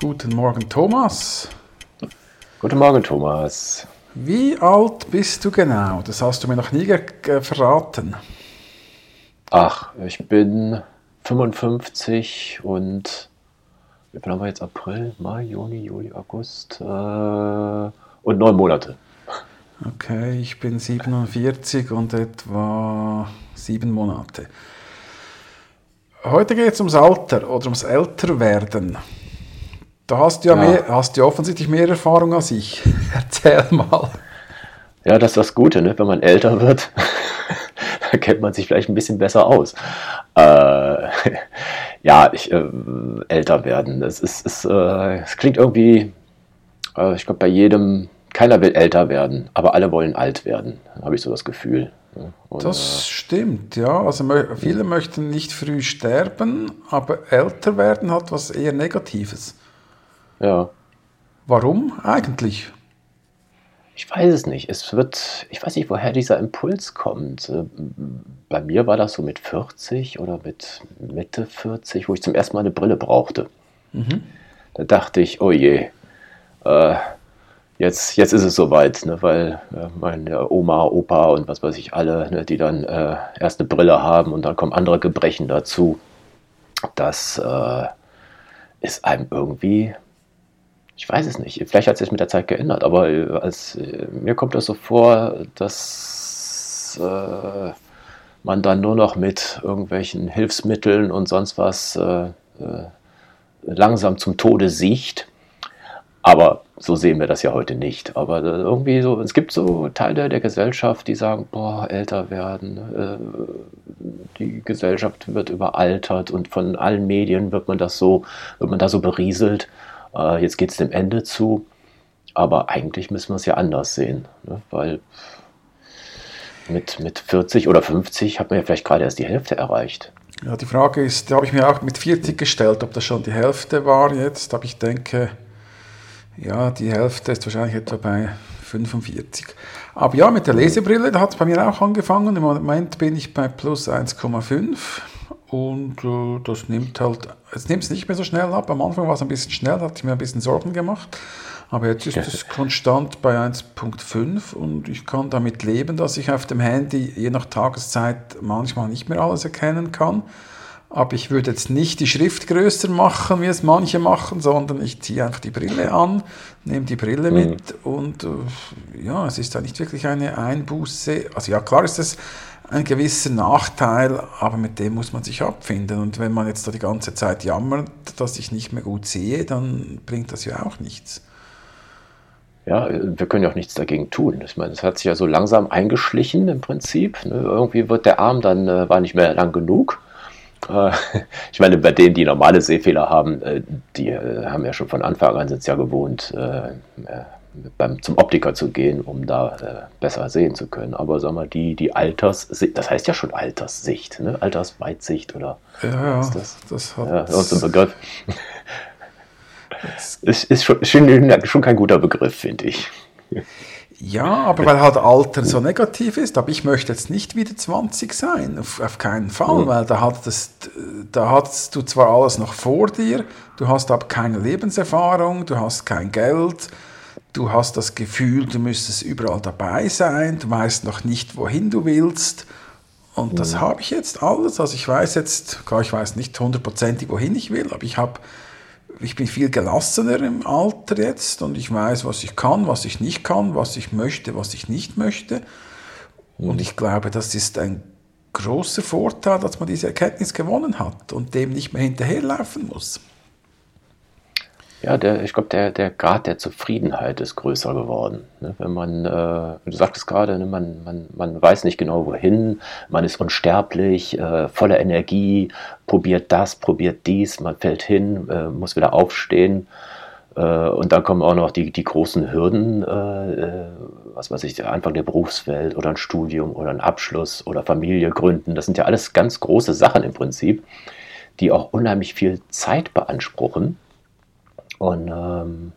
Guten Morgen, Thomas. Guten Morgen, Thomas. Wie alt bist du genau? Das hast du mir noch nie verraten. Ach, ich bin 55 und wie viel haben wir jetzt? April, Mai, Juni, Juli, August äh, und neun Monate. Okay, ich bin 47 und etwa sieben Monate. Heute geht es ums Alter oder ums Älterwerden. Da hast du ja, ja. Mehr, hast du offensichtlich mehr Erfahrung als ich. Erzähl mal. Ja, das ist das Gute, ne? wenn man älter wird, da kennt man sich vielleicht ein bisschen besser aus. Äh, ja, ich, äh, älter werden, es, ist, es, äh, es klingt irgendwie, äh, ich glaube, bei jedem, keiner will älter werden, aber alle wollen alt werden, habe ich so das Gefühl. Und, das äh, stimmt, ja. Also viele möchten nicht früh sterben, aber älter werden hat was eher Negatives. Ja. Warum eigentlich? Ich weiß es nicht. Es wird, ich weiß nicht, woher dieser Impuls kommt. Äh, bei mir war das so mit 40 oder mit Mitte 40, wo ich zum ersten Mal eine Brille brauchte. Mhm. Da dachte ich, oh je, äh, jetzt, jetzt ist es soweit, ne, weil äh, meine Oma, Opa und was weiß ich alle, ne, die dann äh, erst eine Brille haben und dann kommen andere Gebrechen dazu. Das äh, ist einem irgendwie ich weiß es nicht. Vielleicht hat sich mit der Zeit geändert, aber äh, als, äh, mir kommt das so vor, dass äh, man dann nur noch mit irgendwelchen Hilfsmitteln und sonst was äh, äh, langsam zum Tode siecht. Aber so sehen wir das ja heute nicht. Aber äh, irgendwie so, es gibt so Teile der Gesellschaft, die sagen, boah, älter werden, die Gesellschaft wird überaltert und von allen Medien wird man das so, wird man da so berieselt. Äh, jetzt geht es dem Ende zu, aber eigentlich müssen wir es ja anders sehen, ne? weil mit, mit 40 oder 50 hat man ja vielleicht gerade erst die Hälfte erreicht. Ja, die Frage ist, die habe ich mir auch mit 40 gestellt, ob das schon die Hälfte war jetzt. Aber ich denke, ja, die Hälfte ist wahrscheinlich etwa bei 45. Aber ja, mit der Lesebrille, da hat es bei mir auch angefangen. Im Moment bin ich bei plus 1,5 und äh, das nimmt halt, jetzt nimmt es nicht mehr so schnell ab. Am Anfang war es ein bisschen schnell, da hatte ich mir ein bisschen Sorgen gemacht. Aber jetzt ist es konstant bei 1.5 und ich kann damit leben, dass ich auf dem Handy je nach Tageszeit manchmal nicht mehr alles erkennen kann. Aber ich würde jetzt nicht die Schrift größer machen, wie es manche machen, sondern ich ziehe einfach die Brille an, nehme die Brille mhm. mit und äh, ja, es ist da nicht wirklich eine Einbuße. Also ja, klar ist es ein gewisser Nachteil, aber mit dem muss man sich abfinden. Und wenn man jetzt da die ganze Zeit jammert, dass ich nicht mehr gut sehe, dann bringt das ja auch nichts. Ja, wir können ja auch nichts dagegen tun. Ich meine, es hat sich ja so langsam eingeschlichen im Prinzip. Ne? Irgendwie wird der Arm dann, äh, war nicht mehr lang genug. Äh, ich meine, bei denen, die normale Sehfehler haben, äh, die haben ja schon von Anfang an sind ja gewohnt, beim, zum Optiker zu gehen, um da äh, besser sehen zu können. Aber sag mal, die, die Alterssicht, das heißt ja schon Alterssicht, ne? Altersweitsicht oder ja, was ist das? Das hat ja, so ein Begriff. ist, ist schon, schon, schon kein guter Begriff, finde ich. Ja, aber weil halt Alter so negativ ist, aber ich möchte jetzt nicht wieder 20 sein, auf, auf keinen Fall, mhm. weil da, hat das, da hast du zwar alles noch vor dir, du hast aber keine Lebenserfahrung, du hast kein Geld, Du hast das Gefühl, du müsstest überall dabei sein, du weißt noch nicht, wohin du willst. Und das mhm. habe ich jetzt alles. Also ich weiß jetzt, klar, ich weiß nicht hundertprozentig, wohin ich will, aber ich habe, ich bin viel gelassener im Alter jetzt und ich weiß, was ich kann, was ich nicht kann, was ich möchte, was ich nicht möchte. Mhm. Und ich glaube, das ist ein großer Vorteil, dass man diese Erkenntnis gewonnen hat und dem nicht mehr hinterherlaufen muss. Ja, der, ich glaube, der, der Grad der Zufriedenheit ist größer geworden. Ne? Wenn man, äh, du sagtest gerade, ne, man, man, man weiß nicht genau wohin, man ist unsterblich, äh, voller Energie, probiert das, probiert dies, man fällt hin, äh, muss wieder aufstehen. Äh, und dann kommen auch noch die, die großen Hürden, äh, äh, was weiß ich, der Anfang der Berufswelt oder ein Studium oder ein Abschluss oder Familie gründen. Das sind ja alles ganz große Sachen im Prinzip, die auch unheimlich viel Zeit beanspruchen und ähm,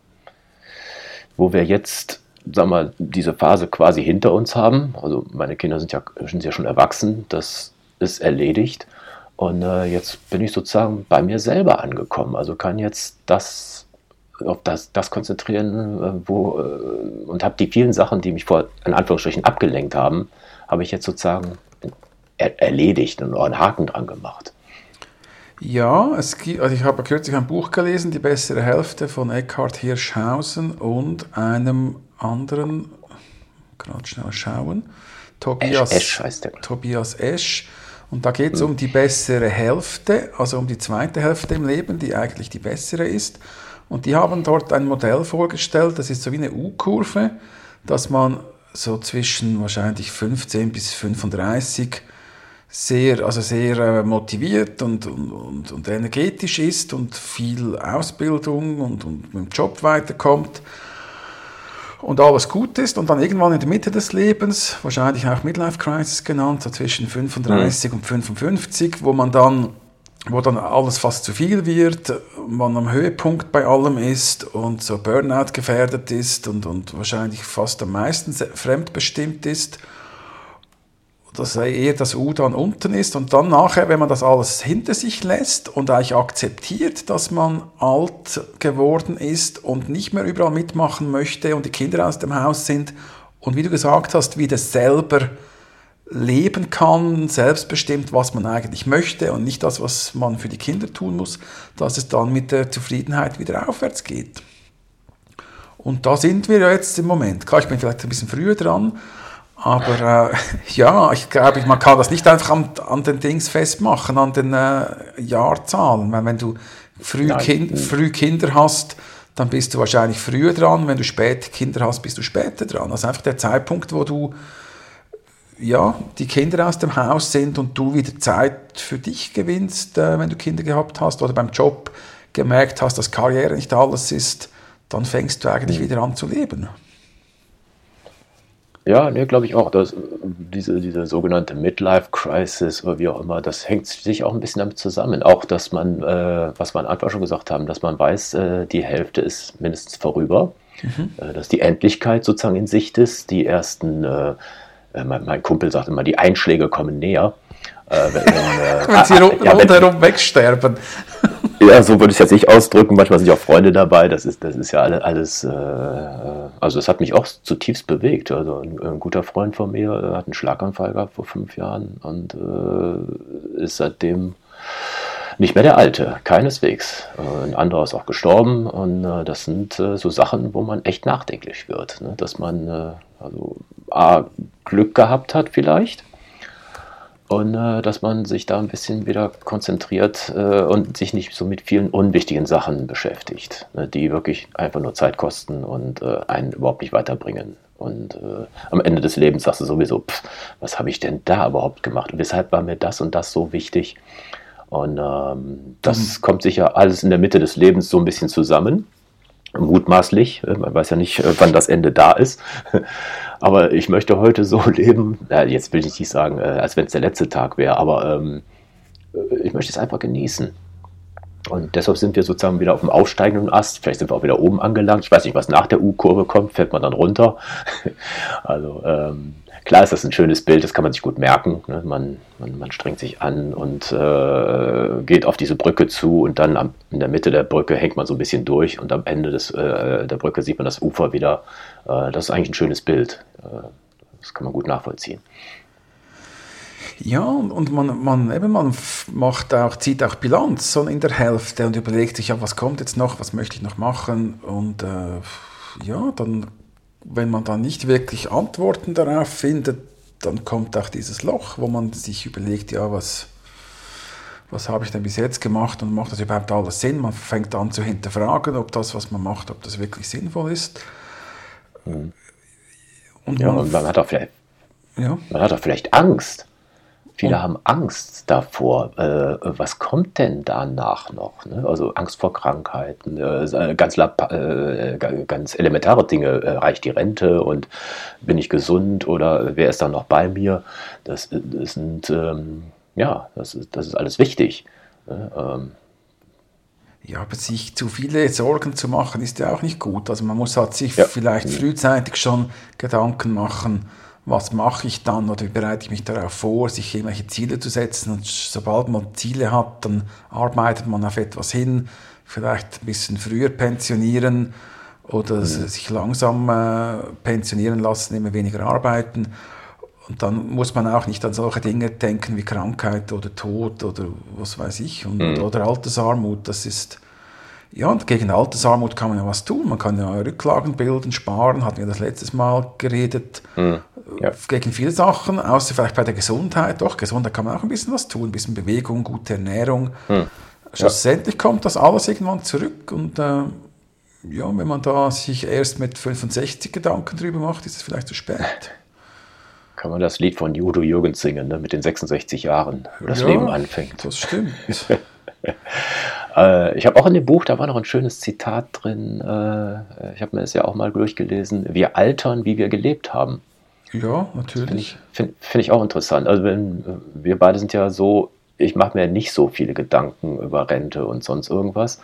wo wir jetzt, sagen wir, diese Phase quasi hinter uns haben, also meine Kinder sind ja, sind ja schon erwachsen, das ist erledigt. Und äh, jetzt bin ich sozusagen bei mir selber angekommen. Also kann jetzt das auf das, das konzentrieren, äh, wo, äh, und habe die vielen Sachen, die mich vor, in Anführungsstrichen, abgelenkt haben, habe ich jetzt sozusagen er, erledigt und einen Haken dran gemacht. Ja, es gibt, also ich habe kürzlich ein Buch gelesen, Die bessere Hälfte von Eckhard Hirschhausen und einem anderen, gerade schnell schauen, Tobias Esch, Esch heißt der. Tobias Esch. Und da geht es um die bessere Hälfte, also um die zweite Hälfte im Leben, die eigentlich die bessere ist. Und die haben dort ein Modell vorgestellt, das ist so wie eine U-Kurve, dass man so zwischen wahrscheinlich 15 bis 35 sehr, also sehr äh, motiviert und, und, und, und, energetisch ist und viel Ausbildung und, und mit dem Job weiterkommt und alles gut ist und dann irgendwann in der Mitte des Lebens, wahrscheinlich auch Midlife Crisis genannt, so zwischen 35 mhm. und 55, wo man dann wo dann alles fast zu viel wird, man am Höhepunkt bei allem ist und so Burnout gefährdet ist und, und wahrscheinlich fast am meisten fremdbestimmt ist dass eher das U dann unten ist und dann nachher, wenn man das alles hinter sich lässt und eigentlich akzeptiert, dass man alt geworden ist und nicht mehr überall mitmachen möchte und die Kinder aus dem Haus sind und wie du gesagt hast, wieder selber leben kann, selbstbestimmt, was man eigentlich möchte und nicht das, was man für die Kinder tun muss, dass es dann mit der Zufriedenheit wieder aufwärts geht. Und da sind wir jetzt im Moment. Klar, ich bin vielleicht ein bisschen früher dran, aber äh, ja, ich glaube, man kann das nicht einfach an, an den Dings festmachen, an den äh, Jahrzahlen. Weil wenn du früh, kind, früh Kinder hast, dann bist du wahrscheinlich früher dran. Wenn du spät Kinder hast, bist du später dran. Also einfach der Zeitpunkt, wo du ja, die Kinder aus dem Haus sind und du wieder Zeit für dich gewinnst, äh, wenn du Kinder gehabt hast oder beim Job gemerkt hast, dass Karriere nicht alles ist, dann fängst du eigentlich mhm. wieder an zu leben. Ja, ne, glaube ich auch. Dass diese, diese sogenannte Midlife-Crisis oder wie auch immer, das hängt sich auch ein bisschen damit zusammen. Auch, dass man, äh, was wir am Anfang schon gesagt haben, dass man weiß, äh, die Hälfte ist mindestens vorüber, mhm. äh, dass die Endlichkeit sozusagen in Sicht ist. Die ersten, äh, äh, mein, mein, Kumpel sagt immer, die Einschläge kommen näher. Äh, wenn, wenn sie rundherum ja, wegsterben. Ja, so würde ich es jetzt nicht ausdrücken. Manchmal sind ja auch Freunde dabei. Das ist, das ist ja alles, äh, also es hat mich auch zutiefst bewegt. Also ein, ein, guter Freund von mir äh, hat einen Schlaganfall gehabt vor fünf Jahren und äh, ist seitdem nicht mehr der Alte, keineswegs. Äh, ein anderer ist auch gestorben und äh, das sind äh, so Sachen, wo man echt nachdenklich wird. Ne? Dass man also A, Glück gehabt hat vielleicht und äh, dass man sich da ein bisschen wieder konzentriert äh, und sich nicht so mit vielen unwichtigen Sachen beschäftigt, ne, die wirklich einfach nur Zeit kosten und äh, einen überhaupt nicht weiterbringen. Und äh, am Ende des Lebens sagst du sowieso, pff, was habe ich denn da überhaupt gemacht und weshalb war mir das und das so wichtig? Und ähm, das mhm. kommt sicher alles in der Mitte des Lebens so ein bisschen zusammen mutmaßlich. Äh, man weiß ja nicht, äh, wann das Ende da ist. Aber ich möchte heute so leben, ja, jetzt will ich nicht sagen, äh, als wenn es der letzte Tag wäre, aber ähm, ich möchte es einfach genießen. Und deshalb sind wir sozusagen wieder auf dem aufsteigenden Ast. Vielleicht sind wir auch wieder oben angelangt. Ich weiß nicht, was nach der U-Kurve kommt. Fällt man dann runter? also ähm, klar ist das ein schönes Bild, das kann man sich gut merken. Ne? Man, man, man, strengt sich an und äh, geht auf diese Brücke zu und dann am, in der Mitte der Brücke hängt man so ein bisschen durch und am Ende des, äh, der Brücke sieht man das Ufer wieder. Äh, das ist eigentlich ein schönes Bild. Äh, das kann man gut nachvollziehen. Ja, und man, man, eben, man macht auch, zieht auch Bilanz so in der Hälfte und überlegt sich, ja, was kommt jetzt noch, was möchte ich noch machen und äh, ja, dann wenn man dann nicht wirklich Antworten darauf findet, dann kommt auch dieses Loch, wo man sich überlegt, ja, was, was habe ich denn bis jetzt gemacht und macht das überhaupt alles Sinn? Man fängt an zu hinterfragen, ob das, was man macht, ob das wirklich sinnvoll ist. Mhm. Und ja, man, und man hat auch vielleicht, ja. man hat auch vielleicht Angst. Viele haben Angst davor, äh, was kommt denn danach noch? Ne? Also Angst vor Krankheiten, äh, ganz, äh, ganz elementare Dinge. Äh, reicht die Rente und bin ich gesund oder wer ist dann noch bei mir? Das, das sind, ähm, ja, das ist, das ist alles wichtig. Ne? Ähm, ja, aber sich zu viele Sorgen zu machen, ist ja auch nicht gut. Also man muss halt sich ja. vielleicht frühzeitig schon Gedanken machen, was mache ich dann oder wie bereite ich mich darauf vor, sich irgendwelche Ziele zu setzen. Und sobald man Ziele hat, dann arbeitet man auf etwas hin. vielleicht ein bisschen früher pensionieren oder mhm. sich langsam äh, pensionieren lassen, immer weniger arbeiten. Und dann muss man auch nicht an solche Dinge denken wie Krankheit oder Tod oder was weiß ich und, mhm. oder Altersarmut. Das ist, ja, und gegen Altersarmut kann man ja was tun. Man kann ja Rücklagen bilden, sparen, hatten wir das letztes Mal geredet. Mhm. Ja. Gegen viele Sachen, außer vielleicht bei der Gesundheit. Doch, Gesundheit kann man auch ein bisschen was tun, ein bisschen Bewegung, gute Ernährung. Mhm. Schlussendlich ja. kommt das alles irgendwann zurück und äh, ja, wenn man da sich erst mit 65 Gedanken drüber macht, ist es vielleicht zu spät. Kann man das Lied von Judo Jürgens singen, ne, mit den 66 Jahren, wo das ja, Leben anfängt. Das stimmt. äh, ich habe auch in dem Buch, da war noch ein schönes Zitat drin, äh, ich habe mir das ja auch mal durchgelesen, wir altern, wie wir gelebt haben. Ja, natürlich. Finde ich, find ich, auch interessant. Also wenn, wir beide sind ja so, ich mache mir nicht so viele Gedanken über Rente und sonst irgendwas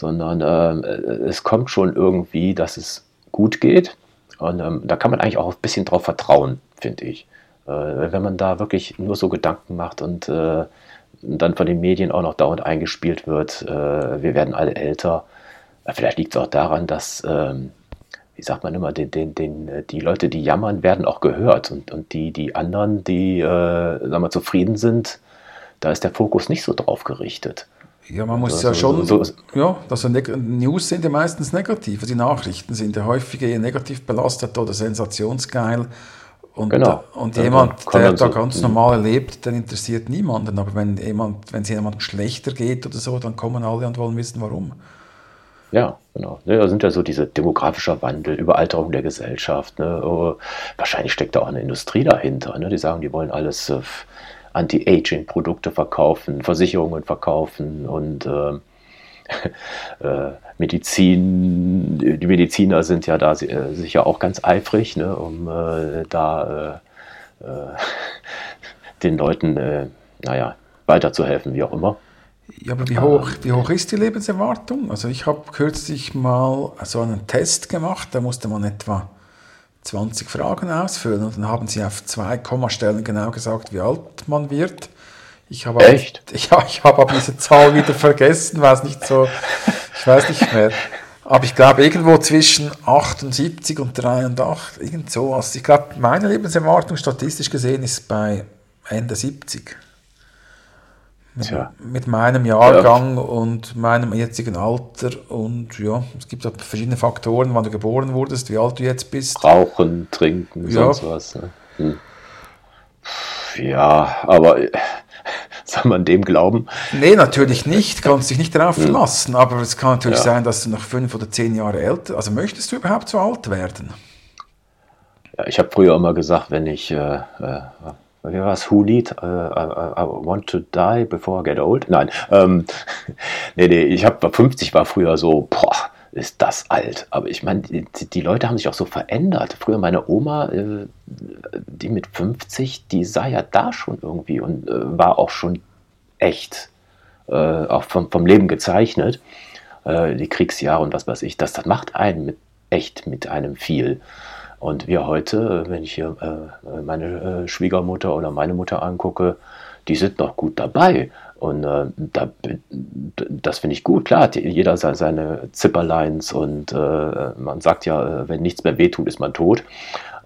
sondern äh, es kommt schon irgendwie, dass es gut geht. Und ähm, da kann man eigentlich auch ein bisschen drauf vertrauen, finde ich. Äh, wenn man da wirklich nur so Gedanken macht und äh, dann von den Medien auch noch dauernd eingespielt wird, äh, wir werden alle älter. Äh, vielleicht liegt es auch daran, dass, ähm, wie sagt man immer, den, den, den, äh, die Leute, die jammern, werden auch gehört. Und, und die, die anderen, die sagen wir, zufrieden sind, da ist der Fokus nicht so drauf gerichtet. Ja, man muss also, ja schon, so, ja, also News sind ja meistens negativ, also die Nachrichten sind ja häufig eher negativ belastet oder sensationsgeil. Und, genau. und jemand, der da ganz so, normal lebt, den interessiert niemanden. Aber wenn jemand, wenn es jemandem schlechter geht oder so, dann kommen alle und wollen wissen, warum. Ja, genau. Da sind ja so diese demografischer Wandel, Überalterung der Gesellschaft. Ne? Oh, wahrscheinlich steckt da auch eine Industrie dahinter. Ne? Die sagen, die wollen alles äh, Anti-Aging-Produkte verkaufen, Versicherungen verkaufen und äh, äh, Medizin, die Mediziner sind ja da äh, sicher auch ganz eifrig, ne, um äh, da äh, äh, den Leuten, naja, weiterzuhelfen, wie auch immer. Ja, aber wie hoch, wie hoch ist die Lebenserwartung? Also ich habe kürzlich mal so einen Test gemacht, da musste man etwa 20 Fragen ausfüllen und dann haben sie auf zwei Kommastellen genau gesagt, wie alt man wird. Ich habe Echt? Ja, ich habe aber diese Zahl wieder vergessen, weiß nicht so, ich weiß nicht mehr. Aber ich glaube, irgendwo zwischen 78 und 83, irgend so. Also ich glaube, meine Lebenserwartung statistisch gesehen ist bei Ende 70. Mit, mit, meinem Jahrgang ja. und meinem jetzigen Alter. Und ja, es gibt auch verschiedene Faktoren, wann du geboren wurdest, wie alt du jetzt bist. Rauchen, trinken, ja. sonst was. Ne? Hm. Ja, aber soll man dem glauben? Nee, natürlich nicht. Kannst dich nicht darauf verlassen. Aber es kann natürlich ja. sein, dass du noch fünf oder zehn Jahre älter. Also möchtest du überhaupt so alt werden? Ja, ich habe früher immer gesagt, wenn ich äh, äh, wie war es, Who Lead, uh, I, I, Want to Die Before I Get Old? Nein, ähm, nee, nee, ich habe 50 war früher so, boah, ist das alt. Aber ich meine, die, die, Leute haben sich auch so verändert. Früher meine Oma, äh, die mit 50, die sah ja da schon irgendwie und äh, war auch schon echt, äh, auch vom, vom Leben gezeichnet. Die Kriegsjahre und was weiß ich, das, das macht einen mit, echt mit einem viel. Und wir heute, wenn ich hier meine Schwiegermutter oder meine Mutter angucke, die sind noch gut dabei. Und äh, da, das finde ich gut. Klar, jeder hat seine Zipperlines und äh, man sagt ja, äh, wenn nichts mehr wehtut, ist man tot.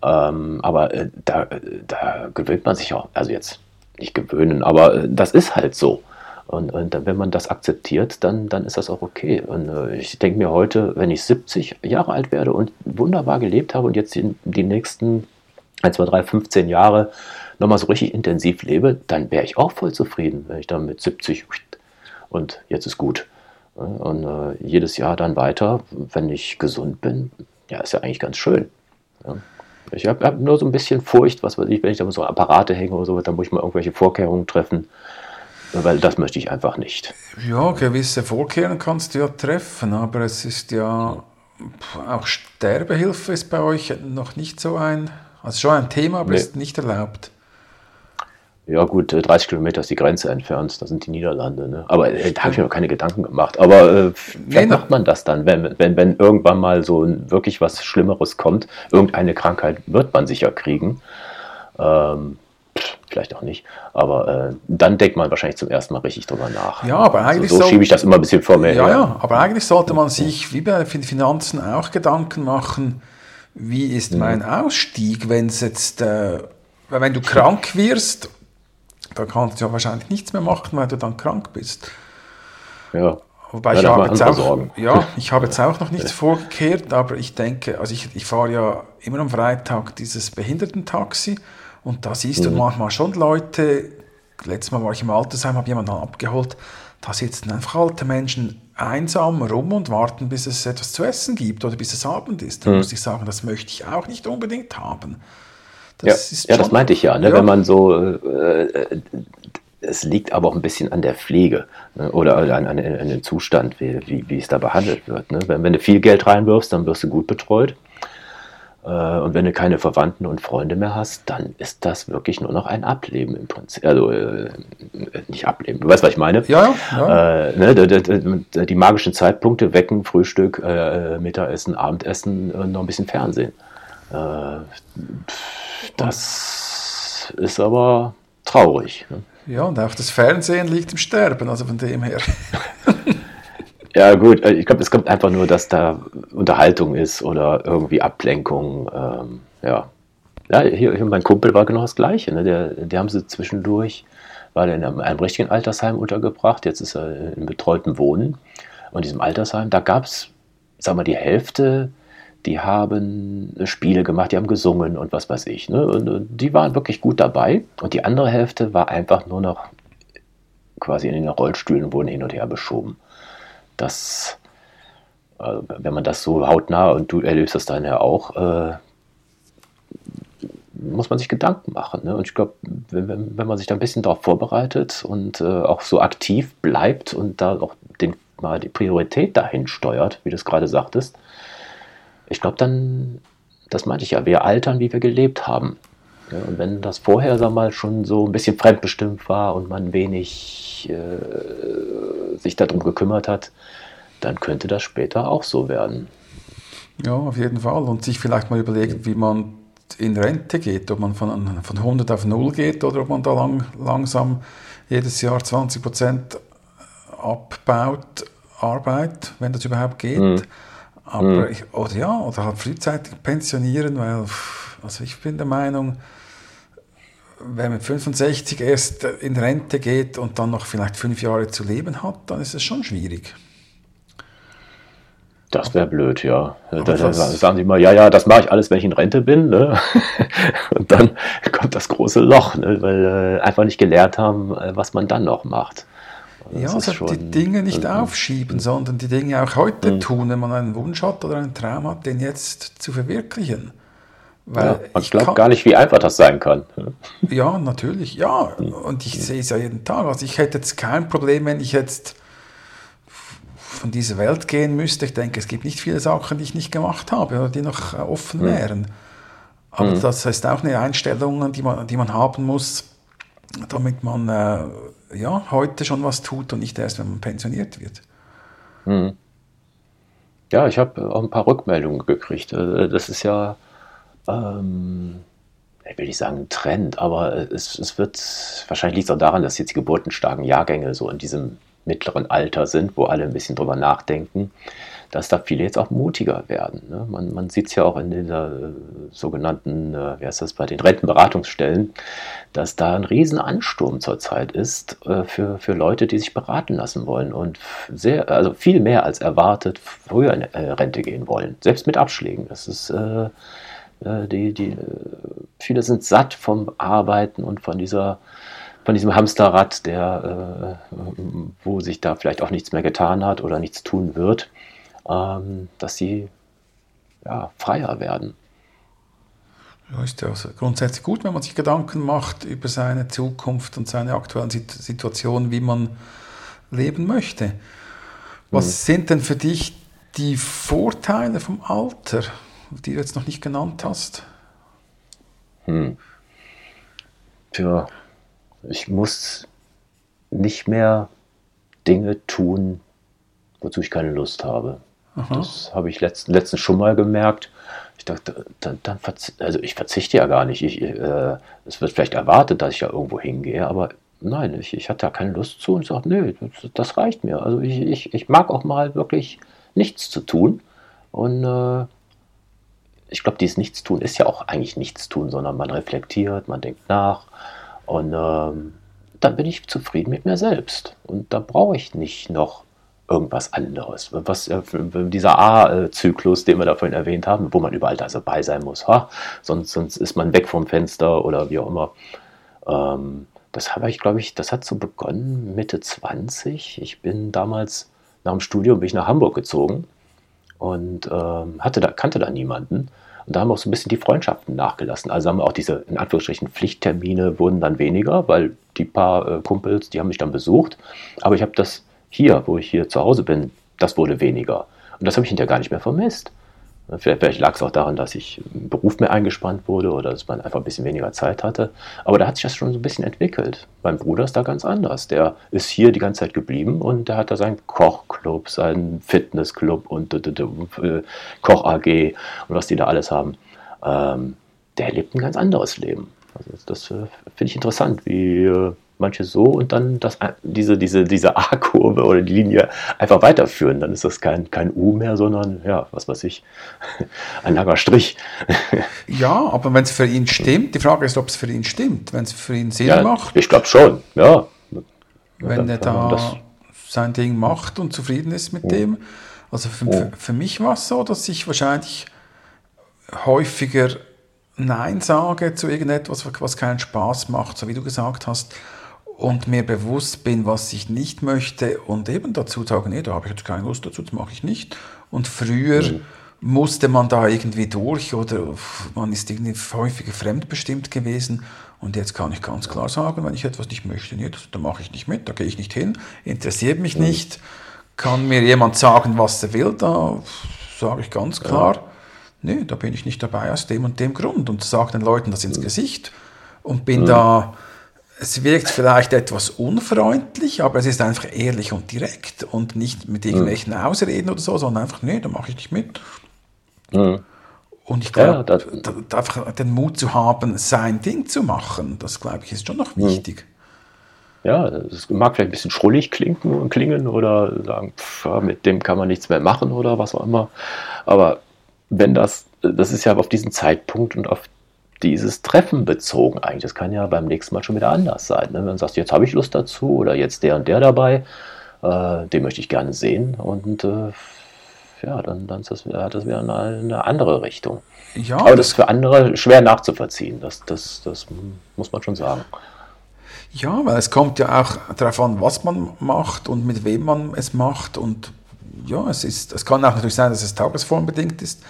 Ähm, aber äh, da, da gewöhnt man sich auch, also jetzt nicht gewöhnen, aber das ist halt so. Und, und wenn man das akzeptiert, dann, dann ist das auch okay. Und äh, ich denke mir heute, wenn ich 70 Jahre alt werde und wunderbar gelebt habe und jetzt die, die nächsten 1, 2, 3, 15 Jahre nochmal so richtig intensiv lebe, dann wäre ich auch voll zufrieden, wenn ich dann mit 70 und jetzt ist gut. Und äh, jedes Jahr dann weiter, wenn ich gesund bin, ja, ist ja eigentlich ganz schön. Ja. Ich habe hab nur so ein bisschen Furcht, was weiß ich, wenn ich da so Apparate hänge oder so, dann muss ich mal irgendwelche Vorkehrungen treffen weil das möchte ich einfach nicht. Ja, gewisse Vorkehrungen kannst du ja treffen, aber es ist ja auch Sterbehilfe ist bei euch noch nicht so ein, also schon ein Thema, aber nee. ist nicht erlaubt. Ja gut, 30 äh, Kilometer ist die Grenze entfernt, das sind die Niederlande. Ne? Aber äh, da habe ich mir keine Gedanken gemacht. Aber äh, wie nee, macht man das dann, wenn, wenn, wenn irgendwann mal so wirklich was Schlimmeres kommt? Irgendeine Krankheit wird man sicher kriegen. Ähm, vielleicht auch nicht. Aber äh, dann denkt man wahrscheinlich zum ersten Mal richtig drüber nach. Ja, aber eigentlich so, so schiebe ich das immer ein bisschen vor mir ja, her. Ja, aber eigentlich sollte man sich wie bei den Finanzen auch Gedanken machen, wie ist mein Ausstieg, wenn es jetzt, äh, wenn du krank wirst, dann kannst du ja wahrscheinlich nichts mehr machen, weil du dann krank bist. Ja. Wobei ja, ich, habe jetzt auch, ja, ich habe jetzt auch noch nichts vorgekehrt, aber ich denke, also ich, ich fahre ja immer am Freitag dieses Behindertentaxi und da siehst mhm. du manchmal schon Leute, letztes Mal war ich im Altersheim, habe jemanden abgeholt, da sitzen einfach alte Menschen einsam rum und warten, bis es etwas zu essen gibt oder bis es Abend ist. Da mhm. muss ich sagen, das möchte ich auch nicht unbedingt haben. Das ja, ja das meinte ich ja, ne? ja. wenn man so, äh, äh, es liegt aber auch ein bisschen an der Pflege ne? oder an, an, an, dem Zustand, wie, wie, wie es da behandelt wird. Ne? Wenn, wenn, du viel Geld reinwirfst, dann wirst du gut betreut. Äh, und wenn du keine Verwandten und Freunde mehr hast, dann ist das wirklich nur noch ein Ableben im Prinzip. Also äh, nicht Ableben, du weißt, was ich meine? Ja, ja. Äh, ne, die, magischen Zeitpunkte, Wecken, Frühstück, äh, Mittagessen, Abendessen, und noch ein bisschen Fernsehen. Äh, das ist aber traurig. Ne? Ja, und auch das Fernsehen liegt im Sterben, also von dem her. ja, gut, äh, ich glaube, es kommt einfach nur, dass da Unterhaltung ist oder irgendwie Ablenkung. Ähm, ja. Ja, hier, hier, mein Kumpel war genau das Gleiche. Ne? Der, der haben sie zwischendurch, war der in einem, einem richtigen Altersheim untergebracht, jetzt ist er in betreuten Wohnen. Und in diesem Altersheim, da gab es, sag mal, die Hälfte die haben Spiele gemacht, die haben gesungen und was weiß ich. Ne? Und die waren wirklich gut dabei. Und die andere Hälfte war einfach nur noch quasi in den Rollstühlen wurden hin und her beschoben. Das, äh, wenn man das so hautnah und du erlebst das dann ja auch, äh, muss man sich Gedanken machen. Ne? Und ich glaube, wenn, wenn, man sich da ein bisschen darauf vorbereitet und äh, auch so aktiv bleibt und da auch den, mal die Priorität dahin steuert, wie du es gerade sagtest, ich glaube dann, das meinte ich ja, wir altern, wie wir gelebt haben. Ja, und wenn das vorher sag mal, schon so ein bisschen fremdbestimmt war und man wenig äh, sich darum gekümmert hat, dann könnte das später auch so werden. Ja, auf jeden Fall. Und sich vielleicht mal überlegen, wie man in Rente geht, ob man von, von 100 auf 0 geht oder ob man da lang, langsam jedes Jahr 20 Prozent abbaut, Arbeit, wenn das überhaupt geht. Mhm. Aber mhm. ich, oder ja, oder halt frühzeitig pensionieren, weil also ich bin der Meinung, wenn man 65 erst in Rente geht und dann noch vielleicht fünf Jahre zu leben hat, dann ist es schon schwierig. Das wäre blöd, ja. Da, sagen sie immer, ja, ja, das mache ich alles, wenn ich in Rente bin. Ne? Und dann kommt das große Loch, ne? weil äh, einfach nicht gelernt haben, äh, was man dann noch macht. Ja, also schon, die Dinge nicht aufschieben, sondern die Dinge auch heute mhm. tun, wenn man einen Wunsch hat oder einen Traum hat, den jetzt zu verwirklichen. Weil ja, man glaubt gar nicht, wie einfach das sein kann. Ja, natürlich, ja. Und ich sehe es ja jeden Tag. Also ich hätte jetzt kein Problem, wenn ich jetzt von dieser Welt gehen müsste. Ich denke, es gibt nicht viele Sachen, die ich nicht gemacht habe oder die noch offen wären. Aber mhm. das ist auch eine Einstellung, die man, die man haben muss, damit man äh, ja, heute schon was tut und nicht erst, wenn man pensioniert wird. Hm. Ja, ich habe auch ein paar Rückmeldungen gekriegt. Äh, das ist ja, ähm, ich will nicht sagen ein Trend, aber es, es wird, wahrscheinlich liegt es auch daran, dass jetzt die geburtenstarken Jahrgänge so in diesem mittleren Alter sind, wo alle ein bisschen drüber nachdenken dass da viele jetzt auch mutiger werden. Ne? Man, man sieht es ja auch in dieser äh, sogenannten, äh, wie heißt das, bei den Rentenberatungsstellen, dass da ein Riesenansturm zurzeit ist äh, für, für Leute, die sich beraten lassen wollen und sehr, also viel mehr als erwartet früher in äh, Rente gehen wollen, selbst mit Abschlägen. Das ist äh, äh, die, die, viele sind satt vom Arbeiten und von dieser von diesem Hamsterrad, der, wo sich da vielleicht auch nichts mehr getan hat oder nichts tun wird ähm, dass sie ja, freier werden. Ja, ist ja also grundsätzlich gut, wenn man sich Gedanken macht über seine Zukunft und seine aktuelle Situation, wie man leben möchte. Was mhm. sind denn für dich die Vorteile vom Alter, die du jetzt noch nicht genannt hast? Hm. Tja, ich muss nicht mehr Dinge tun, wozu ich keine Lust habe. Aha. Das habe ich letzt, letztens schon mal gemerkt. Ich dachte, dann, dann also ich verzichte ja gar nicht. Ich, äh, es wird vielleicht erwartet, dass ich ja irgendwo hingehe, aber nein, ich, ich hatte da keine Lust zu und sagte, nö, das, das, reicht mir. Also ich, ich, ich mag auch mal wirklich nichts zu tun. Und äh, ich glaube, dieses Nichtstun ist ja auch eigentlich Nichtstun, sondern man reflektiert, man denkt nach. Und ähm, dann bin ich zufrieden mit mir selbst. Und da brauche ich nicht noch irgendwas anderes. Was, dieser A-Zyklus, den wir da vorhin erwähnt haben, wo man überall dabei sein muss. Ha? Sonst, sonst ist man weg vom Fenster oder wie auch immer. Ähm, das habe ich, glaube ich, das hat so begonnen Mitte 20. Ich bin damals nach dem Studium bin ich nach Hamburg gezogen und ähm, hatte da, kannte da niemanden. Und da haben auch so ein bisschen die Freundschaften nachgelassen. Also haben auch diese, in Anführungsstrichen, Pflichttermine wurden dann weniger, weil die paar äh, Kumpels, die haben mich dann besucht. Aber ich habe das hier, wo ich hier zu Hause bin, das wurde weniger. Und das habe ich hinterher gar nicht mehr vermisst. Vielleicht, vielleicht lag es auch daran, dass ich im Beruf mehr eingespannt wurde oder dass man einfach ein bisschen weniger Zeit hatte. Aber da hat sich das schon so ein bisschen entwickelt. Mein Bruder ist da ganz anders. Der ist hier die ganze Zeit geblieben und der hat da seinen Kochclub, seinen Fitnessclub und äh, Koch AG und was die da alles haben. Ähm, der lebt ein ganz anderes Leben. Also das äh, finde ich interessant, wie äh, manche so und dann das, diese, diese, diese A-Kurve oder die Linie einfach weiterführen. Dann ist das kein, kein U mehr, sondern, ja, was weiß ich, ein langer Strich. ja, aber wenn es für ihn stimmt, die Frage ist, ob es für ihn stimmt, wenn es für ihn Sinn ja, macht. Ich glaube schon, ja. Wenn er da sein Ding macht und zufrieden ist mit oh. dem. Also für, oh. für mich war es so, dass ich wahrscheinlich häufiger Nein sage zu irgendetwas, was keinen Spaß macht, so wie du gesagt hast und mir bewusst bin, was ich nicht möchte und eben dazu sagen, nee, da habe ich jetzt keine Lust dazu, das mache ich nicht. Und früher mhm. musste man da irgendwie durch oder man ist irgendwie häufiger fremdbestimmt gewesen. Und jetzt kann ich ganz klar sagen, wenn ich etwas nicht möchte, nee, das, da mache ich nicht mit, da gehe ich nicht hin, interessiert mich mhm. nicht. Kann mir jemand sagen, was er will, da sage ich ganz klar, ja. nee, da bin ich nicht dabei aus dem und dem Grund. Und sage den Leuten das ins mhm. Gesicht und bin mhm. da es wirkt vielleicht etwas unfreundlich, aber es ist einfach ehrlich und direkt und nicht mit irgendwelchen mhm. Ausreden oder so, sondern einfach, nee, da mache ich nicht mit. Mhm. Und ich glaube, ja, einfach den Mut zu haben, sein Ding zu machen, das glaube ich ist schon noch mhm. wichtig. Ja, es mag vielleicht ein bisschen schrullig klingen, klingen oder sagen, pff, mit dem kann man nichts mehr machen oder was auch immer. Aber wenn das, das ist ja auf diesen Zeitpunkt und auf dieses Treffen bezogen eigentlich. Das kann ja beim nächsten Mal schon wieder anders sein. Ne? Wenn du sagst, jetzt habe ich Lust dazu oder jetzt der und der dabei, äh, den möchte ich gerne sehen und äh, ja, dann, dann das, hat das wieder eine, eine andere Richtung. Ja, Aber das ist für andere schwer nachzuvollziehen, das, das, das muss man schon sagen. Ja, weil es kommt ja auch darauf an, was man macht und mit wem man es macht und ja, es ist, es kann auch natürlich sein, dass es tagesformbedingt ist.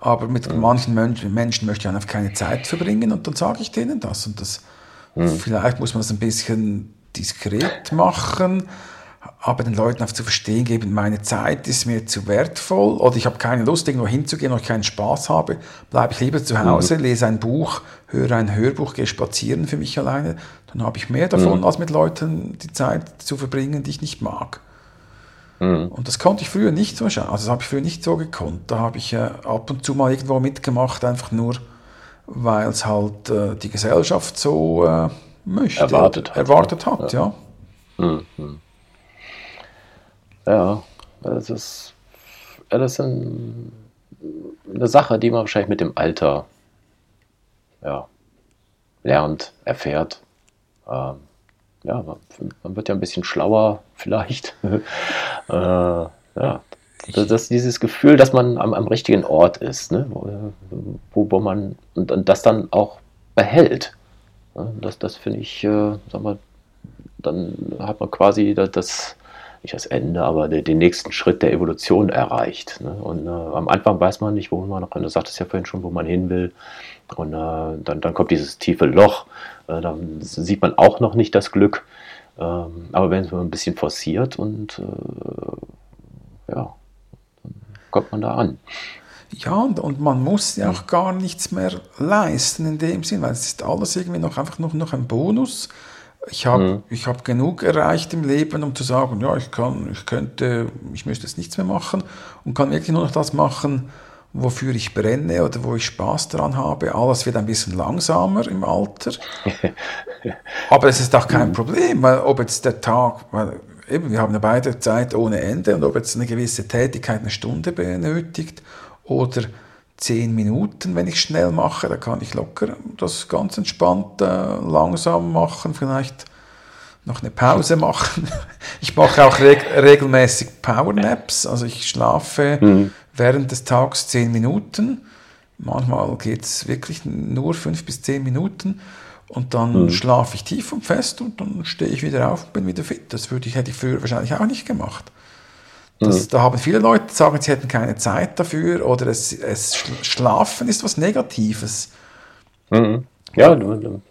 Aber mit mhm. manchen Menschen, Menschen möchte ich einfach keine Zeit verbringen und dann sage ich denen das. Und das mhm. vielleicht muss man das ein bisschen diskret machen, aber den Leuten einfach zu verstehen geben, meine Zeit ist mir zu wertvoll oder ich habe keine Lust, irgendwo hinzugehen, oder ich keinen Spaß habe, bleibe ich lieber zu Hause, mhm. lese ein Buch, höre ein Hörbuch, gehe spazieren für mich alleine. Dann habe ich mehr davon, mhm. als mit Leuten die Zeit zu verbringen, die ich nicht mag. Mhm. Und das konnte ich früher nicht so schauen. Also das habe ich früher nicht so gekonnt. Da habe ich äh, ab und zu mal irgendwo mitgemacht, einfach nur, weil es halt äh, die Gesellschaft so äh, möchte. Erwartet hat. Erwartet hat, ja. Ja, mhm. ja das ist, ja, das ist ein, eine Sache, die man wahrscheinlich mit dem Alter ja, lernt, erfährt. Ähm, ja, man wird ja ein bisschen schlauer vielleicht. äh, ja, das, das, dieses Gefühl, dass man am, am richtigen Ort ist, ne? wo, wo man und, und das dann auch behält. Das, das finde ich, äh, sag mal, dann hat man quasi das, das nicht das Ende, aber den, den, nächsten Schritt der Evolution erreicht. Ne? Und äh, am Anfang weiß man nicht, wo man noch, du sagtest ja vorhin schon, wo man hin will. Und äh, dann, dann kommt dieses tiefe Loch, äh, dann sieht man auch noch nicht das Glück. Ähm, aber wenn man ein bisschen forciert und äh, ja, dann kommt man da an. Ja, und, und man muss ja auch gar nichts mehr leisten in dem Sinn, weil es ist alles irgendwie noch einfach noch, noch ein Bonus Ich habe mhm. hab genug erreicht im Leben, um zu sagen, ja, ich kann, ich könnte, ich möchte jetzt nichts mehr machen und kann wirklich nur noch das machen, wofür ich brenne oder wo ich Spaß daran habe. Alles wird ein bisschen langsamer im Alter. Aber es ist auch kein mhm. Problem, weil ob jetzt der Tag, weil eben, wir haben ja beide Zeit ohne Ende und ob jetzt eine gewisse Tätigkeit eine Stunde benötigt oder zehn Minuten, wenn ich schnell mache, da kann ich locker das ganz entspannt äh, langsam machen, vielleicht noch eine Pause machen. Ich mache auch reg regelmäßig Powernaps, also ich schlafe mhm. während des Tages zehn Minuten. Manchmal geht es wirklich nur fünf bis zehn Minuten und dann mhm. schlafe ich tief und fest und dann stehe ich wieder auf und bin wieder fit. Das würde ich, hätte ich früher wahrscheinlich auch nicht gemacht. Das, mhm. Da haben viele Leute die sagen, sie hätten keine Zeit dafür oder es, es Schlafen ist was Negatives. Mhm. Ja,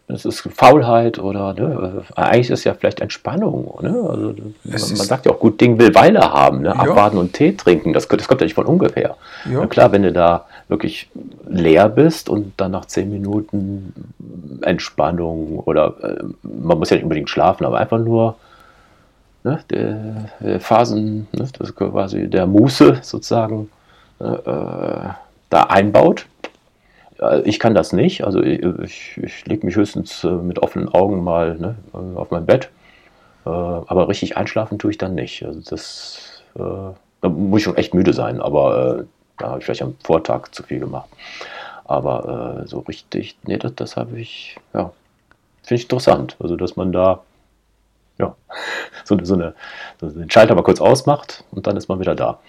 es ist Faulheit oder ne, eigentlich ist es ja vielleicht Entspannung. Ne? Also, man, man, sagt ja auch, gut Ding will Weile haben, ne? abwarten ja. und Tee trinken, das, das, kommt ja nicht von ungefähr. Ja. klar, wenn du da wirklich leer bist und dann nach zehn Minuten Entspannung oder äh, man muss ja nicht unbedingt schlafen, aber einfach nur ne, der, der Phasen, ne, das quasi der Muße sozusagen äh, äh da einbaut. Ich kann das nicht, also ich, ich, ich lege mich höchstens äh, mit offenen Augen mal ne, äh, auf mein Bett, äh, aber richtig einschlafen tue ich dann nicht. Also das, äh, da muss ich schon echt müde sein, aber äh, da habe ich vielleicht am Vortag zu viel gemacht. Aber so richtig, nee, das, das habe ich, ja, finde ich interessant. Also, dass man da ja, so, so, eine, so den Schalter mal kurz ausmacht und dann ist man wieder da.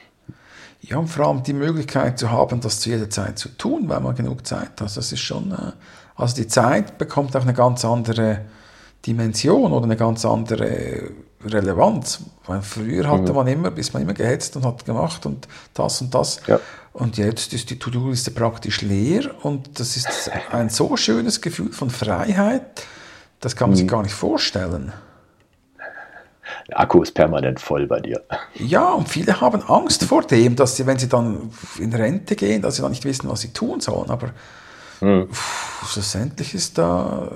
Ja, und vor allem die Möglichkeit zu haben, das zu jeder Zeit zu tun, weil man genug Zeit hat. Das ist schon, äh, also die Zeit bekommt auch eine ganz andere Dimension oder eine ganz andere Relevanz. Weil früher hatte mhm. man immer, bis man immer gehetzt und hat gemacht und das und das. Ja. Und jetzt ist die To-Do-Liste praktisch leer und das ist ein so schönes Gefühl von Freiheit, das kann man mhm. sich gar nicht vorstellen. Der Akku ist permanent voll bei dir. Ja, und viele haben Angst vor dem, dass sie, wenn sie dann in Rente gehen, dass sie dann nicht wissen, was sie tun sollen. Aber hm. schlussendlich ist da,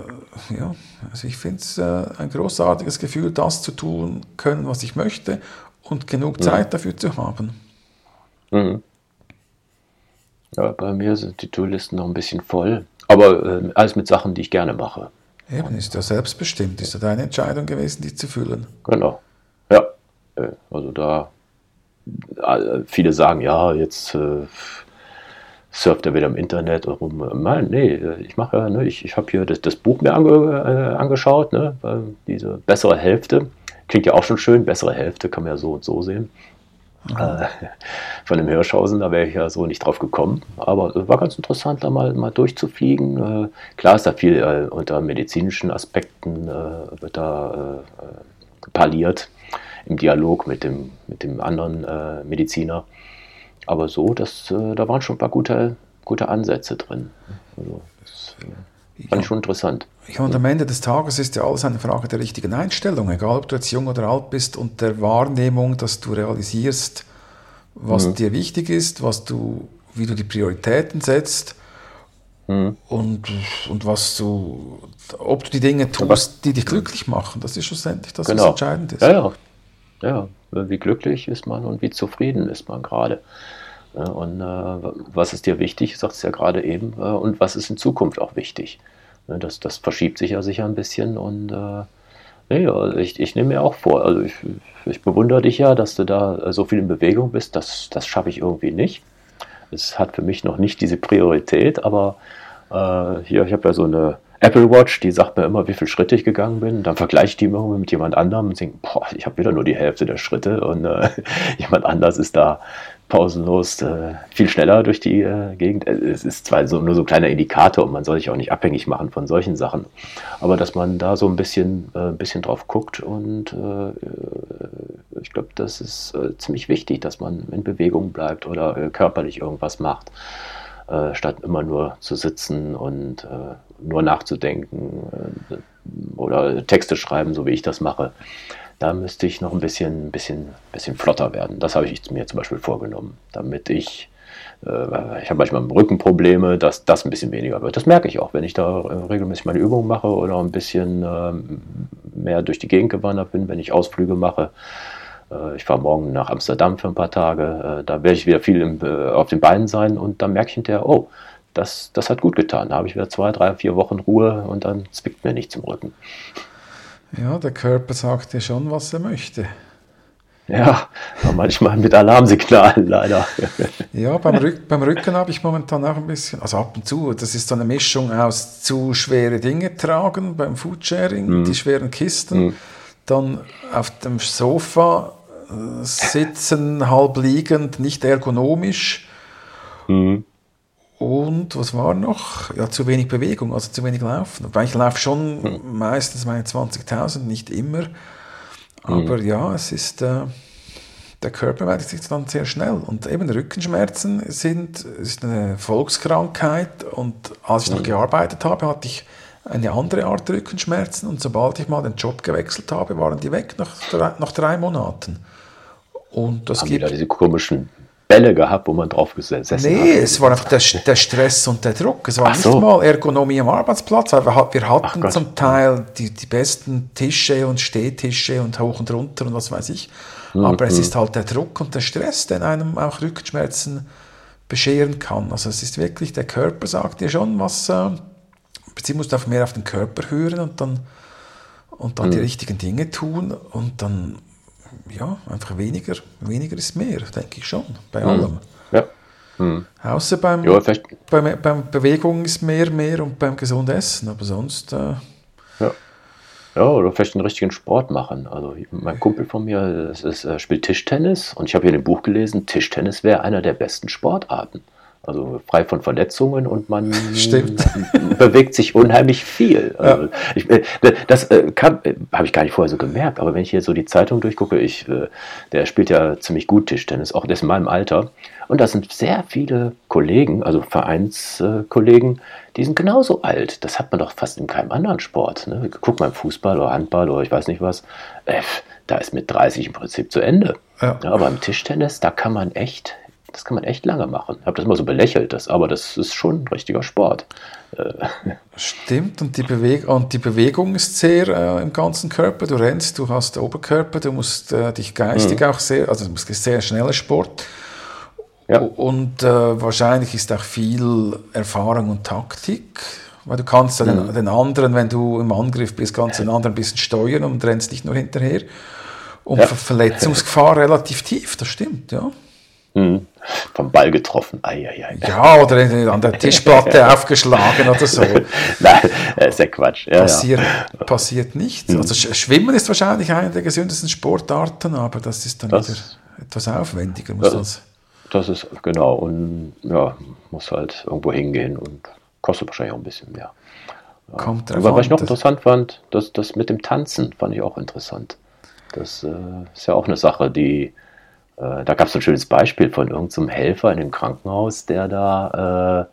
ja, also ich finde es äh, ein großartiges Gefühl, das zu tun können, was ich möchte und genug hm. Zeit hm. dafür zu haben. Hm. Ja, bei mir sind die Tourlisten noch ein bisschen voll, aber äh, alles mit Sachen, die ich gerne mache. Eben, ist ja selbstbestimmt, ist ja deine Entscheidung gewesen, die zu füllen. Genau. Ja, äh, also da, äh, viele sagen, ja, jetzt äh, surft er wieder im Internet rum. Nein, nee, ich mache ja, ne, ich, ich habe hier das, das, Buch mir ange, äh, angeschaut, ne, diese bessere Hälfte. Klingt ja auch schon schön, bessere Hälfte kann man ja so und so sehen. Äh, von dem Hirschhausen, da wäre ich ja so nicht drauf gekommen. Aber es war ganz interessant, da mal, mal durchzufliegen. Äh, klar ist da viel äh, unter medizinischen Aspekten, äh, wird da äh, parliert im Dialog mit dem, mit dem anderen äh, Mediziner. Aber so, das, da waren schon ein paar gute, gute Ansätze drin. Also, das fand ich schon interessant. Ja, und am Ende des Tages ist ja alles eine Frage der richtigen Einstellung, egal ob du jetzt jung oder alt bist und der Wahrnehmung, dass du realisierst, was mhm. dir wichtig ist, was du, wie du die Prioritäten setzt mhm. und, und was du, ob du die Dinge tust, die dich glücklich machen. Das ist schlussendlich das, genau. was entscheidend ist. Ja, ja. ja, wie glücklich ist man und wie zufrieden ist man gerade. Und äh, was ist dir wichtig, sagst du ja gerade eben, äh, und was ist in Zukunft auch wichtig. Ne, das, das verschiebt sich ja sicher ein bisschen und äh, nee, also ich, ich nehme mir auch vor, also ich, ich bewundere dich ja, dass du da so viel in Bewegung bist, das, das schaffe ich irgendwie nicht. Es hat für mich noch nicht diese Priorität, aber äh, hier, ich habe ja so eine Apple Watch, die sagt mir immer, wie viele Schritte ich gegangen bin. Dann vergleiche ich die immer mit jemand anderem und denke, boah, ich habe wieder nur die Hälfte der Schritte und äh, jemand anders ist da pausenlos äh, viel schneller durch die äh, Gegend. Äh, es ist zwar so, nur so ein kleiner Indikator und man soll sich auch nicht abhängig machen von solchen Sachen, aber dass man da so ein bisschen, äh, ein bisschen drauf guckt und äh, ich glaube, das ist äh, ziemlich wichtig, dass man in Bewegung bleibt oder körperlich irgendwas macht, statt immer nur zu sitzen und nur nachzudenken oder Texte schreiben, so wie ich das mache da müsste ich noch ein bisschen, bisschen, bisschen flotter werden. Das habe ich mir zum Beispiel vorgenommen, damit ich, äh, ich habe manchmal Rückenprobleme, dass das ein bisschen weniger wird. Das merke ich auch, wenn ich da äh, regelmäßig meine Übungen mache oder ein bisschen äh, mehr durch die Gegend gewandert bin, wenn ich Ausflüge mache. Äh, ich fahre morgen nach Amsterdam für ein paar Tage. Da werde ich wieder viel auf den Beinen sein und dann merke ich hinterher, oh, das, das hat gut getan. Da habe ich wieder zwei, drei, vier Wochen Ruhe und dann zwickt mir nichts im Rücken. Ja, der Körper sagt dir schon, was er möchte. Ja, manchmal mit Alarmsignalen leider. Ja, beim, Rück, beim Rücken habe ich momentan auch ein bisschen, also ab und zu, das ist so eine Mischung aus zu schwere Dinge tragen beim Foodsharing, mhm. die schweren Kisten, mhm. dann auf dem Sofa äh, sitzen, halb liegend, nicht ergonomisch. Mhm. Und was war noch? Ja, zu wenig Bewegung, also zu wenig Laufen. Weil ich laufe schon mhm. meistens meine 20.000, nicht immer. Aber mhm. ja, es ist, äh, der Körper meldet sich dann sehr schnell. Und eben Rückenschmerzen sind ist eine Volkskrankheit. Und als ich noch mhm. gearbeitet habe, hatte ich eine andere Art Rückenschmerzen. Und sobald ich mal den Job gewechselt habe, waren die weg nach drei, nach drei Monaten. Und das Haben gibt. diese komischen Bälle gehabt, wo man drauf gesessen nee, hat? Nee, es war einfach der, der, Stress und der Druck. Es war Ach nicht so. mal Ergonomie am Arbeitsplatz, weil wir, wir hatten zum Teil die, die besten Tische und Stehtische und hoch und runter und was weiß ich. Mhm. Aber es ist halt der Druck und der Stress, der einem auch Rückenschmerzen bescheren kann. Also es ist wirklich, der Körper sagt dir schon, was, äh, sie muss auf mehr auf den Körper hören und dann, und dann mhm. die richtigen Dinge tun und dann ja, einfach weniger, weniger ist mehr, denke ich schon, bei mhm. allem. Ja. Mhm. Außer beim, ja, beim, beim Bewegung ist mehr, mehr und beim gesunden Essen, aber sonst. Äh, ja. Ja, oder vielleicht einen richtigen Sport machen. Also mein Kumpel von mir ist, ist, äh, spielt Tischtennis und ich habe hier in dem Buch gelesen, Tischtennis wäre einer der besten Sportarten. Also frei von Verletzungen und man bewegt sich unheimlich viel. Ja. Also ich, äh, das äh, äh, habe ich gar nicht vorher so gemerkt, aber wenn ich hier so die Zeitung durchgucke, ich, der spielt ja ziemlich gut Tischtennis, auch das in meinem Alter. Und da sind sehr viele Kollegen, also Vereinskollegen, die sind genauso alt. Das hat man doch fast in keinem anderen Sport. Ne? Guck mal im Fußball oder Handball oder ich weiß nicht was. Äh, da ist mit 30 im Prinzip zu Ende. Ja. Ja, aber im Tischtennis, da kann man echt das kann man echt lange machen. Ich habe das immer so belächelt, das, aber das ist schon ein richtiger Sport. Äh. Stimmt, und die, Beweg und die Bewegung ist sehr äh, im ganzen Körper. Du rennst, du hast Oberkörper, du musst äh, dich geistig mhm. auch sehr, also du ist sehr schneller Sport. Ja. Und äh, wahrscheinlich ist auch viel Erfahrung und Taktik, weil du kannst mhm. den, den, anderen, wenn du im Angriff bist, kannst den anderen ein bisschen steuern und rennst nicht nur hinterher. Und ja. Verletzungsgefahr relativ tief, das stimmt, ja. Mhm. Vom Ball getroffen. Ai, ai, ai. Ja, oder an der Tischplatte aufgeschlagen oder so. Nein, ist ja Quatsch. Ja, passiert, ja. passiert nicht. Mhm. Also Schwimmen ist wahrscheinlich eine der gesündesten Sportarten, aber das ist dann das, wieder etwas aufwendiger. Muss das, das ist genau. Und ja, muss halt irgendwo hingehen und kostet wahrscheinlich auch ein bisschen mehr. Kommt Aber was ich noch interessant fand, das, das mit dem Tanzen fand ich auch interessant. Das äh, ist ja auch eine Sache, die äh, da gab es ein schönes Beispiel von irgendeinem Helfer in dem Krankenhaus, der da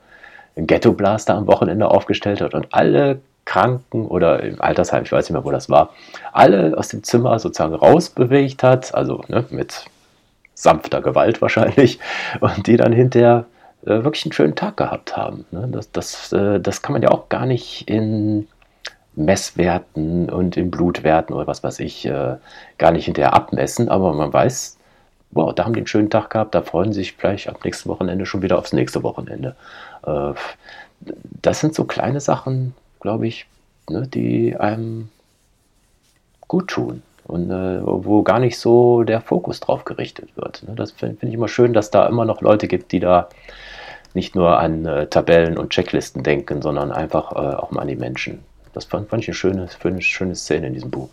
äh, einen Ghetto-Blaster am Wochenende aufgestellt hat und alle Kranken oder im Altersheim, ich weiß nicht mehr, wo das war, alle aus dem Zimmer sozusagen rausbewegt hat, also ne, mit sanfter Gewalt wahrscheinlich, und die dann hinterher äh, wirklich einen schönen Tag gehabt haben. Ne? Das, das, äh, das kann man ja auch gar nicht in Messwerten und in Blutwerten oder was weiß ich äh, gar nicht hinterher abmessen, aber man weiß, wow, da haben die einen schönen Tag gehabt, da freuen sie sich vielleicht am nächsten Wochenende schon wieder aufs nächste Wochenende. Äh, das sind so kleine Sachen, glaube ich, ne, die einem gut tun und äh, wo gar nicht so der Fokus drauf gerichtet wird. Ne? Das finde find ich immer schön, dass da immer noch Leute gibt, die da nicht nur an äh, Tabellen und Checklisten denken, sondern einfach äh, auch mal an die Menschen. Das fand, fand ich eine schöne, eine schöne Szene in diesem Buch.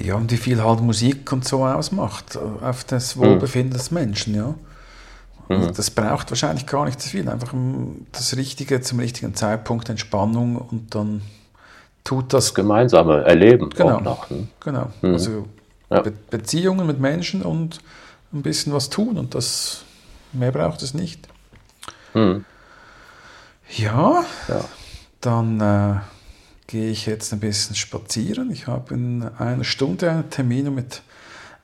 Ja, und wie viel halt Musik und so ausmacht äh, auf das Wohlbefinden mhm. des Menschen, ja. Mhm. Das braucht wahrscheinlich gar nicht so viel, einfach das Richtige zum richtigen Zeitpunkt, Entspannung und dann tut das. das gemeinsame Erleben genau, noch. Ne? Genau, mhm. also ja. Be Beziehungen mit Menschen und ein bisschen was tun und das, mehr braucht es nicht. Mhm. Ja, ja, dann... Äh, gehe ich jetzt ein bisschen spazieren. Ich habe in einer Stunde einen Termin, um mit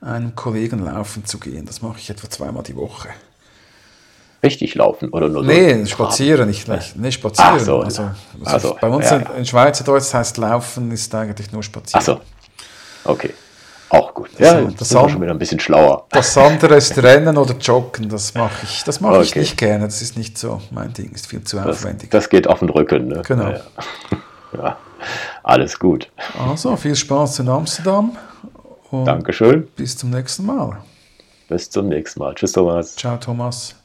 einem Kollegen laufen zu gehen. Das mache ich etwa zweimal die Woche. Richtig laufen oder nur so? Nee, spazieren, nicht, nicht, nicht spazieren. Ach so, also, Ach also so, bei uns ja. in, in Schweizerdeutsch heißt laufen ist eigentlich nur spazieren. Achso. Okay. Auch gut. Ja, So, das sind wir haben- schon wieder ein bisschen schlauer. Das andere ist Rennen oder Joggen, das mache ich. Das mache ich Okay. nicht gerne. Das ist nicht so mein Ding, ist viel zu Das, aufwendig. das geht auf den Rücken. Ne? Genau. Ja, ja. alles gut. Also viel Spaß in Amsterdam und Dankeschön. bis zum nächsten Mal. Bis zum nächsten Mal. Tschüss, Thomas. Ciao Thomas.